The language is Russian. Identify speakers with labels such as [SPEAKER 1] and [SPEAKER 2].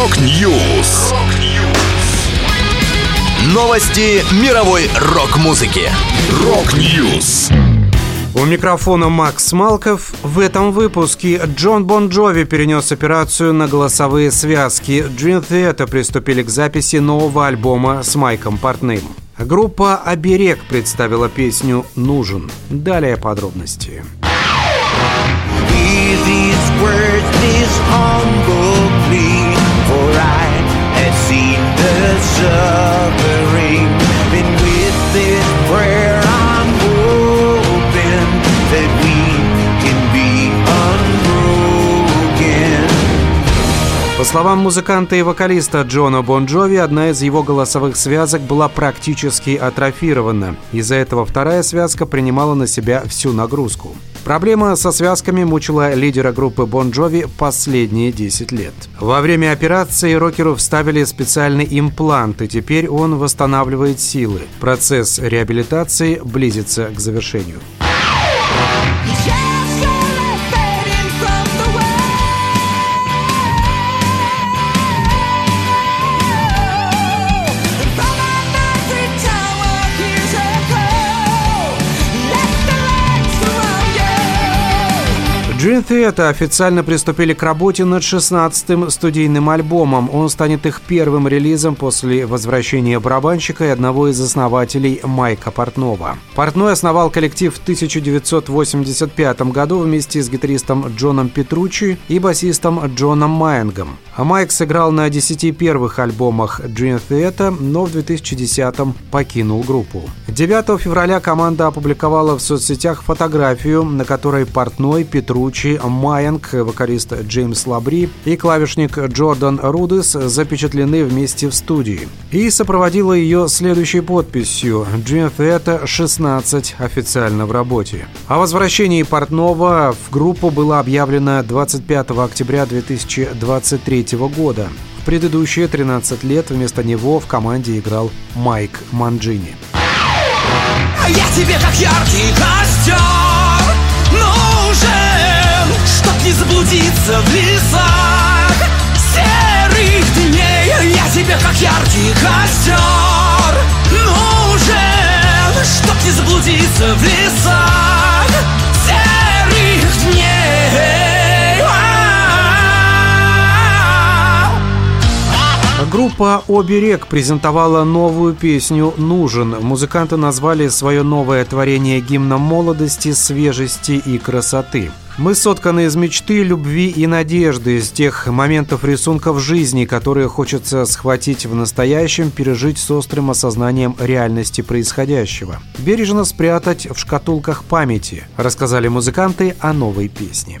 [SPEAKER 1] Rock News. Новости мировой рок-музыки. Rock News.
[SPEAKER 2] У микрофона Макс Малков. В этом выпуске Джон Бон Джови перенес операцию на голосовые связки. Dream Theater приступили к записи нового альбома с Майком Портным. Группа «Оберег» представила песню «Нужен». Далее подробности. These words, this humble По словам музыканта и вокалиста Джона Бон Джови, одна из его голосовых связок была практически атрофирована. Из-за этого вторая связка принимала на себя всю нагрузку. Проблема со связками мучила лидера группы Бон Джови последние 10 лет. Во время операции рокеру вставили специальный имплант, и теперь он восстанавливает силы. Процесс реабилитации близится к завершению. Dream Theater официально приступили к работе над 16-м студийным альбомом. Он станет их первым релизом после возвращения барабанщика и одного из основателей Майка Портнова. Портной основал коллектив в 1985 году вместе с гитаристом Джоном Петручи и басистом Джоном Майнгом. А Майк сыграл на 10 первых альбомах Dream Theater, но в 2010-м покинул группу. 9 февраля команда опубликовала в соцсетях фотографию, на которой Портной, Петручи Майанг, вокалист Джеймс Лабри и клавишник Джордан Рудес запечатлены вместе в студии. И сопроводила ее следующей подписью «Dream Theater 16 официально в работе». О возвращении Портнова в группу было объявлено 25 октября 2023 года. В предыдущие 13 лет вместо него в команде играл Майк Манджини. Я тебе как яркий костер нужен, чтоб не заблудиться в лесах серых дней. Я тебе как яркий костер нужен, чтоб не заблудиться в лесах Группа «Оберег» презентовала новую песню «Нужен». Музыканты назвали свое новое творение гимном молодости, свежести и красоты. Мы сотканы из мечты, любви и надежды, из тех моментов рисунков жизни, которые хочется схватить в настоящем, пережить с острым осознанием реальности происходящего. Бережно спрятать в шкатулках памяти, рассказали музыканты о новой песне.